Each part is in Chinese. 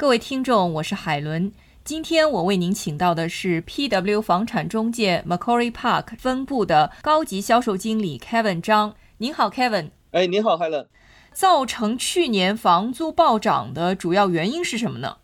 各位听众，我是海伦。今天我为您请到的是 PW 房产中介 Macquarie Park 分部的高级销售经理 Kevin 张。您好，Kevin。哎，您好，Helen。造成去年房租暴涨的主要原因是什么呢？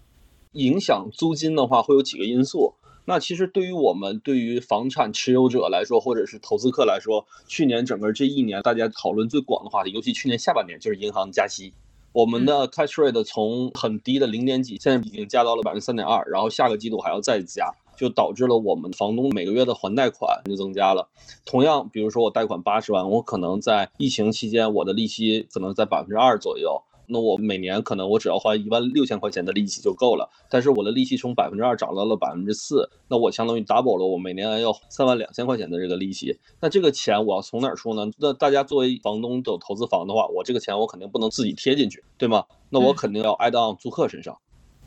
影响租金的话，会有几个因素。那其实对于我们对于房产持有者来说，或者是投资客来说，去年整个这一年大家讨论最广的话题，尤其去年下半年就是银行加息。我们的 cash rate 从很低的零点几，现在已经加到了百分之三点二，然后下个季度还要再加，就导致了我们房东每个月的还贷款就增加了。同样，比如说我贷款八十万，我可能在疫情期间我的利息可能在百分之二左右。那我每年可能我只要花一万六千块钱的利息就够了，但是我的利息从百分之二涨到了百分之四，那我相当于 double 了，我每年要三万两千块钱的这个利息。那这个钱我要从哪儿出呢？那大家作为房东有投资房的话，我这个钱我肯定不能自己贴进去，对吗？那我肯定要挨到租客身上。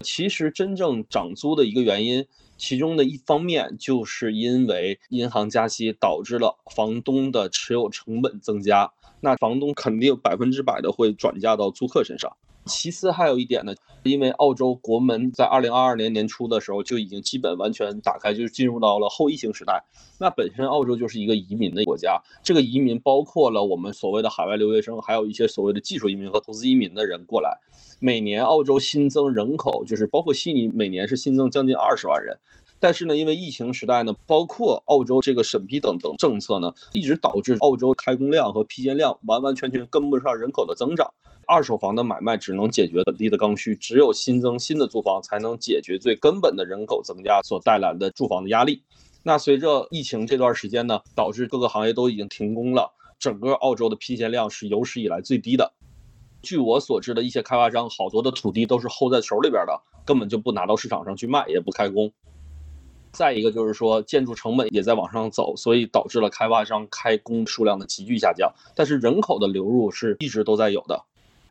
其实真正涨租的一个原因，其中的一方面就是因为银行加息导致了房东的持有成本增加。那房东肯定百分之百的会转嫁到租客身上。其次还有一点呢，因为澳洲国门在二零二二年年初的时候就已经基本完全打开，就是进入到了后疫情时代。那本身澳洲就是一个移民的国家，这个移民包括了我们所谓的海外留学生，还有一些所谓的技术移民和投资移民的人过来。每年澳洲新增人口，就是包括悉尼，每年是新增将近二十万人。但是呢，因为疫情时代呢，包括澳洲这个审批等等政策呢，一直导致澳洲开工量和批建量完完全全跟不上人口的增长。二手房的买卖只能解决本地的刚需，只有新增新的住房才能解决最根本的人口增加所带来的住房的压力。那随着疫情这段时间呢，导致各个行业都已经停工了，整个澳洲的批建量是有史以来最低的。据我所知的一些开发商，好多的土地都是 hold 在手里边的，根本就不拿到市场上去卖，也不开工。再一个就是说，建筑成本也在往上走，所以导致了开发商开工数量的急剧下降。但是人口的流入是一直都在有的。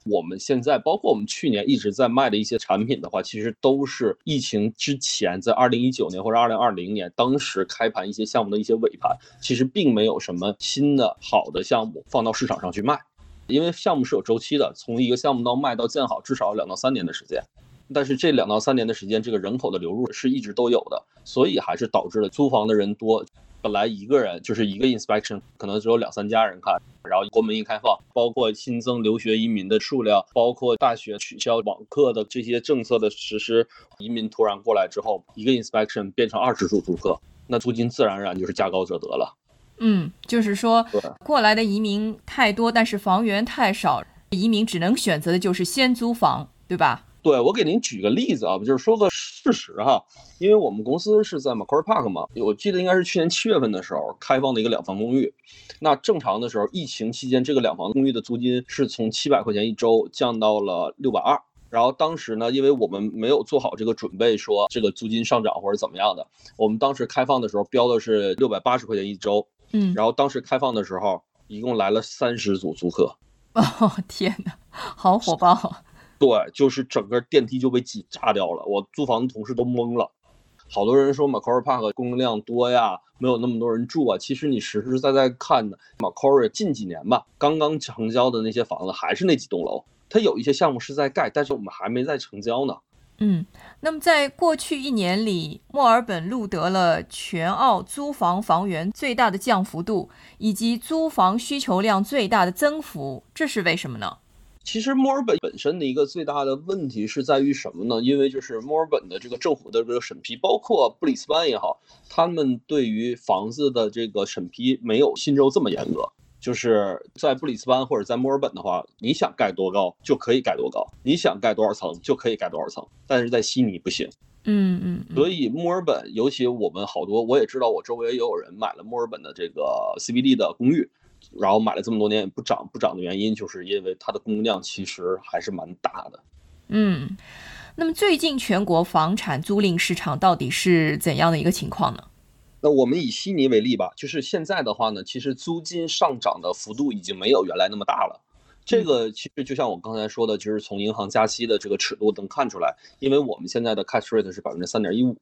我们现在包括我们去年一直在卖的一些产品的话，其实都是疫情之前在二零一九年或者二零二零年当时开盘一些项目的一些尾盘，其实并没有什么新的好的项目放到市场上去卖，因为项目是有周期的，从一个项目到卖到建好至少两到三年的时间。但是这两到三年的时间，这个人口的流入是一直都有的，所以还是导致了租房的人多。本来一个人就是一个 inspection，可能只有两三家人看，然后国门一开放，包括新增留学移民的数量，包括大学取消网课的这些政策的实施，移民突然过来之后，一个 inspection 变成二十组租客，那租金自然而然就是价高者得了。嗯，就是说过来的移民太多，但是房源太少，移民只能选择的就是先租房，对吧？对，我给您举个例子啊，就是说个事实哈，因为我们公司是在 Macquarie Park 嘛，我记得应该是去年七月份的时候开放的一个两房公寓。那正常的时候，疫情期间这个两房公寓的租金是从七百块钱一周降到了六百二。然后当时呢，因为我们没有做好这个准备，说这个租金上涨或者怎么样的，我们当时开放的时候标的是六百八十块钱一周。嗯。然后当时开放的时候，一共来了三十组租客。哦天哪，好火爆！对，就是整个电梯就被挤炸掉了，我租房的同事都懵了。好多人说 Macquarie Park 供应量多呀，没有那么多人住啊。其实你实实在在看的，Macquarie 近几年吧，刚刚成交的那些房子还是那几栋楼，它有一些项目是在盖，但是我们还没在成交呢。嗯，那么在过去一年里，墨尔本录得了全澳租房房源最大的降幅度，以及租房需求量最大的增幅，这是为什么呢？其实墨尔本本身的一个最大的问题是在于什么呢？因为就是墨尔本的这个政府的这个审批，包括布里斯班也好，他们对于房子的这个审批没有新州这么严格。就是在布里斯班或者在墨尔本的话，你想盖多高就可以盖多高，你想盖多少层就可以盖多少层，但是在悉尼不行。嗯嗯。所以墨尔本，尤其我们好多，我也知道，我周围也有人买了墨尔本的这个 CBD 的公寓。然后买了这么多年也不涨不涨的原因，就是因为它的供应量其实还是蛮大的。嗯，那么最近全国房产租赁市场到底是怎样的一个情况呢？那我们以悉尼为例吧，就是现在的话呢，其实租金上涨的幅度已经没有原来那么大了。这个其实就像我刚才说的，就是从银行加息的这个尺度能看出来，因为我们现在的 cash rate 是百分之三点一五。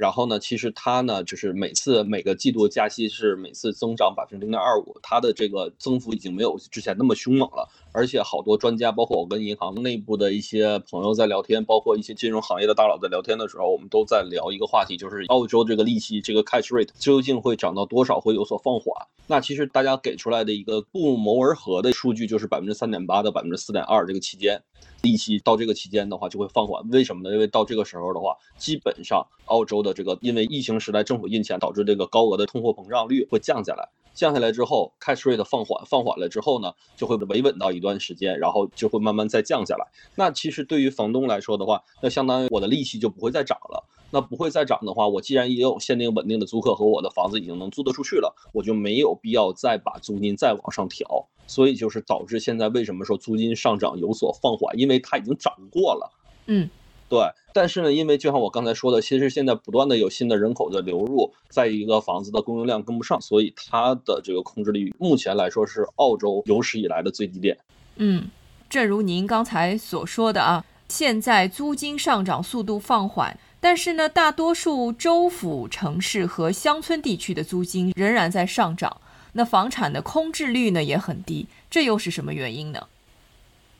然后呢，其实它呢，就是每次每个季度加息是每次增长百分之零点二五，它的这个增幅已经没有之前那么凶猛了。而且好多专家，包括我跟银行内部的一些朋友在聊天，包括一些金融行业的大佬在聊天的时候，我们都在聊一个话题，就是澳洲这个利息这个 cash rate 究竟会涨到多少，会有所放缓。那其实大家给出来的一个不谋而合的数据，就是百分之三点八到百分之四点二这个期间，利息到这个期间的话就会放缓。为什么呢？因为到这个时候的话，基本上澳洲的这个因为疫情时代政府印钱导致这个高额的通货膨胀率会降下来。降下来之后，cash rate 放缓，放缓了之后呢，就会维稳到一段时间，然后就会慢慢再降下来。那其实对于房东来说的话，那相当于我的利息就不会再涨了。那不会再涨的话，我既然也有限定稳定的租客和我的房子已经能租得出去了，我就没有必要再把租金再往上调。所以就是导致现在为什么说租金上涨有所放缓，因为它已经涨过了。嗯。对，但是呢，因为就像我刚才说的，其实现在不断的有新的人口的流入，在一个房子的供应量跟不上，所以它的这个控制率目前来说是澳洲有史以来的最低点。嗯，正如您刚才所说的啊，现在租金上涨速度放缓，但是呢，大多数州府城市和乡村地区的租金仍然在上涨，那房产的空置率呢也很低，这又是什么原因呢？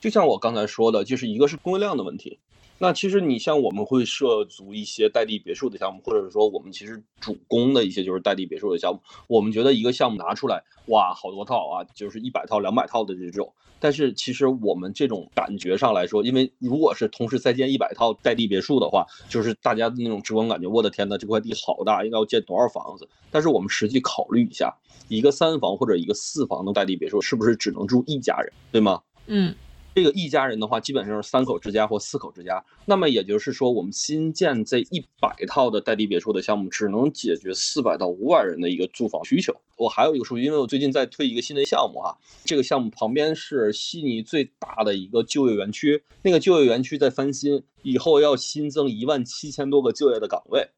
就像我刚才说的，就是一个是供应量的问题。那其实你像我们会涉足一些带地别墅的项目，或者说我们其实主攻的一些就是带地别墅的项目。我们觉得一个项目拿出来，哇，好多套啊，就是一百套、两百套的这种。但是其实我们这种感觉上来说，因为如果是同时再建一百套带地别墅的话，就是大家的那种直观感觉，我的天呐，这块地好大，应该要建多少房子？但是我们实际考虑一下，一个三房或者一个四房的带地别墅，是不是只能住一家人，对吗？嗯。这个一家人的话，基本上是三口之家或四口之家。那么也就是说，我们新建这一百套的带地别墅的项目，只能解决四百到五百人的一个住房需求。我还有一个数据，因为我最近在推一个新的项目哈，这个项目旁边是悉尼最大的一个就业园区，那个就业园区在翻新，以后要新增一万七千多个就业的岗位。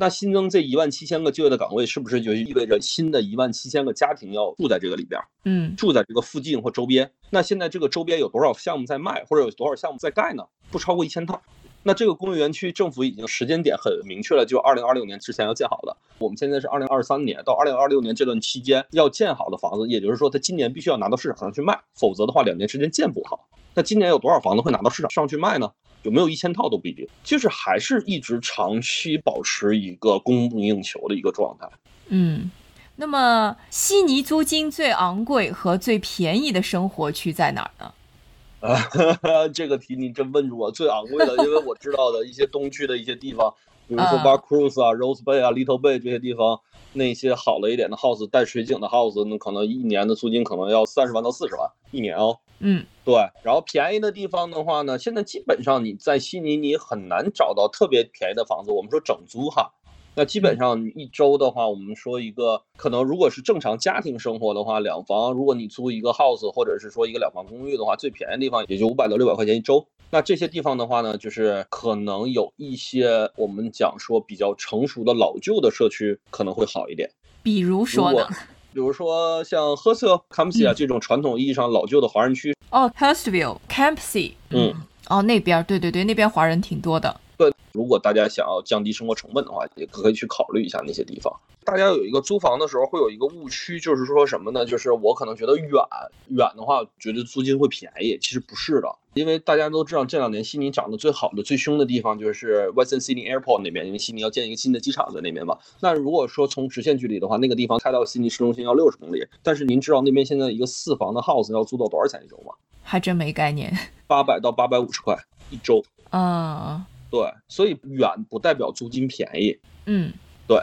那新增这一万七千个就业的岗位，是不是就意味着新的一万七千个家庭要住在这个里边？嗯，住在这个附近或周边。那现在这个周边有多少项目在卖，或者有多少项目在盖呢？不超过一千套。那这个工业园区政府已经时间点很明确了，就二零二六年之前要建好的。我们现在是二零二三年到二零二六年这段期间要建好的房子，也就是说，它今年必须要拿到市场上去卖，否则的话，两年时间建不好。那今年有多少房子会拿到市场上去卖呢？有没有一千套都不一定，就是还是一直长期保持一个供不应求的一个状态。嗯，那么悉尼租金最昂贵和最便宜的生活区在哪儿呢？啊，这个题你真问住我，最昂贵的，因为我知道的一些东区的一些地方，比如说 Bar Cruise 啊、Rose Bay 啊、Little Bay 这些地方，那些好了一点的 house 带水景的 house，那可能一年的租金可能要三十万到四十万一年哦。嗯，对，然后便宜的地方的话呢，现在基本上你在悉尼你很难找到特别便宜的房子。我们说整租哈，那基本上一周的话，我们说一个可能如果是正常家庭生活的话，两房，如果你租一个 house 或者是说一个两房公寓的话，最便宜的地方也就五百到六百块钱一周。那这些地方的话呢，就是可能有一些我们讲说比较成熟的老旧的社区可能会好一点。比如说呢？比如说像赫斯特、坎普西啊这种传统意义上老旧的华人区。哦，Hurstville、Campsie，嗯，哦那边对对对，那边华人挺多的。对，如果大家想要降低生活成本的话，也可以去考虑一下那些地方。大家有一个租房的时候会有一个误区，就是说什么呢？就是我可能觉得远远的话，觉得租金会便宜，其实不是的。因为大家都知道，这两年悉尼涨得最好的、最凶的地方就是 Western Sydney Airport 那边，因为悉尼要建一个新的机场在那边嘛。那如果说从直线距离的话，那个地方开到悉尼市中心要六十公里，但是您知道那边现在一个四房的 house 要租到多少钱一周吗？还真没概念。八百到八百五十块一周。嗯，对，所以远不代表租金便宜。嗯。对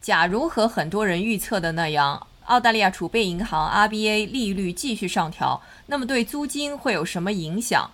假如和很多人预测的那样，澳大利亚储备银行 RBA 利率继续上调，那么对租金会有什么影响？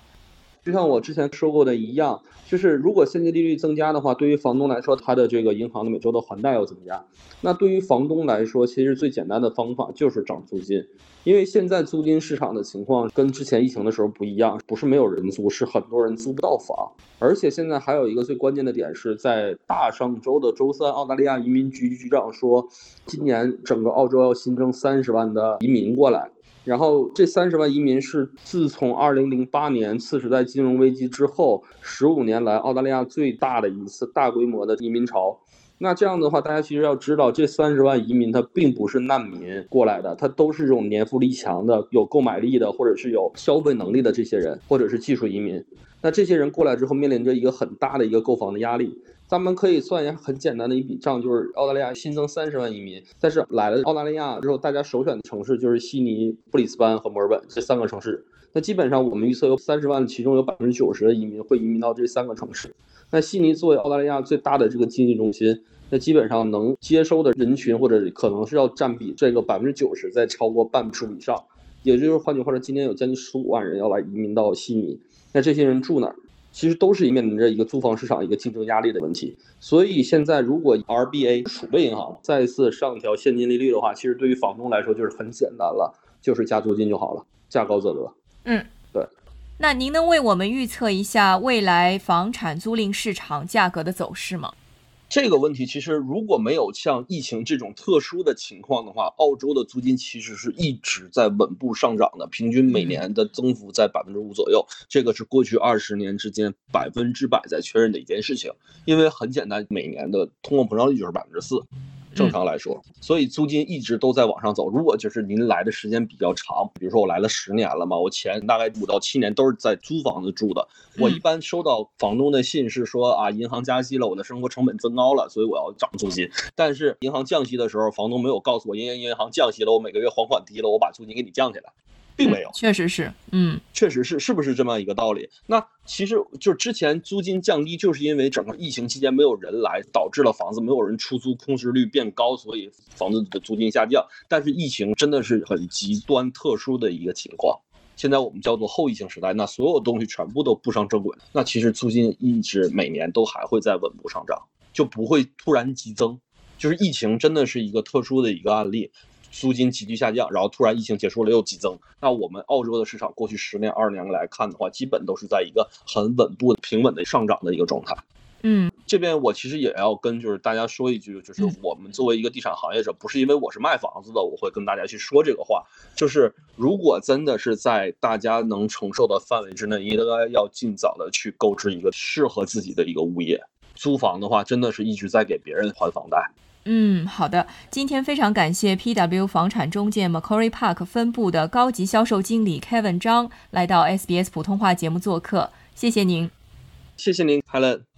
就像我之前说过的一样，就是如果现金利率增加的话，对于房东来说，他的这个银行的每周的还贷要增加。那对于房东来说，其实最简单的方法就是涨租金。因为现在租金市场的情况跟之前疫情的时候不一样，不是没有人租，是很多人租不到房。而且现在还有一个最关键的点是在大上周的周三，澳大利亚移民局局长说，今年整个澳洲要新增三十万的移民过来。然后这三十万移民是自从二零零八年次时代金融危机之后，十五年来澳大利亚最大的一次大规模的移民潮。那这样的话，大家其实要知道，这三十万移民他并不是难民过来的，他都是这种年富力强的、有购买力的，或者是有消费能力的这些人，或者是技术移民。那这些人过来之后，面临着一个很大的一个购房的压力。咱们可以算一下很简单的一笔账，就是澳大利亚新增三十万移民，但是来了澳大利亚之后，大家首选的城市就是悉尼、布里斯班和墨尔本这三个城市。那基本上我们预测有三十万，其中有百分之九十的移民会移民到这三个城市。那悉尼作为澳大利亚最大的这个经济中心，那基本上能接收的人群或者可能是要占比这个百分之九十再超过半数以上，也就是换句话说，今年有将近十五万人要来移民到悉尼。那这些人住哪儿？其实都是面临着一个租房市场一个竞争压力的问题。所以现在如果 RBA 储备银行再次上调现金利率的话，其实对于房东来说就是很简单了，就是加租金就好了，价高则得。嗯，对。那您能为我们预测一下未来房产租赁市场价格的走势吗？这个问题其实如果没有像疫情这种特殊的情况的话，澳洲的租金其实是一直在稳步上涨的，平均每年的增幅在百分之五左右。这个是过去二十年之间百分之百在确认的一件事情，因为很简单，每年的通货膨胀率就是百分之四。正常来说，所以租金一直都在往上走。如果就是您来的时间比较长，比如说我来了十年了嘛，我前大概五到七年都是在租房子住的。我一般收到房东的信是说啊，银行加息了，我的生活成本增高了，所以我要涨租金。但是银行降息的时候，房东没有告诉我，因为银行降息了，我每个月还款低了，我把租金给你降下来。并没有，确实是，嗯，确实是，是不是这么一个道理？那其实就之前租金降低，就是因为整个疫情期间没有人来，导致了房子没有人出租，空置率变高，所以房子的租金下降。但是疫情真的是很极端特殊的一个情况，现在我们叫做后疫情时代，那所有东西全部都步上正轨，那其实租金一直每年都还会在稳步上涨，就不会突然激增。就是疫情真的是一个特殊的一个案例。租金急剧下降，然后突然疫情结束了又激增。那我们澳洲的市场过去十年、二十年来看的话，基本都是在一个很稳步、平稳的上涨的一个状态。嗯，这边我其实也要跟就是大家说一句，就是我们作为一个地产行业者，不是因为我是卖房子的，我会跟大家去说这个话。就是如果真的是在大家能承受的范围之内，应该要尽早的去购置一个适合自己的一个物业。租房的话，真的是一直在给别人还房贷。嗯，好的。今天非常感谢 PW 房产中介 Macquarie Park 分部的高级销售经理 Kevin 张来到 SBS 普通话节目做客，谢谢您。谢谢您，Helen。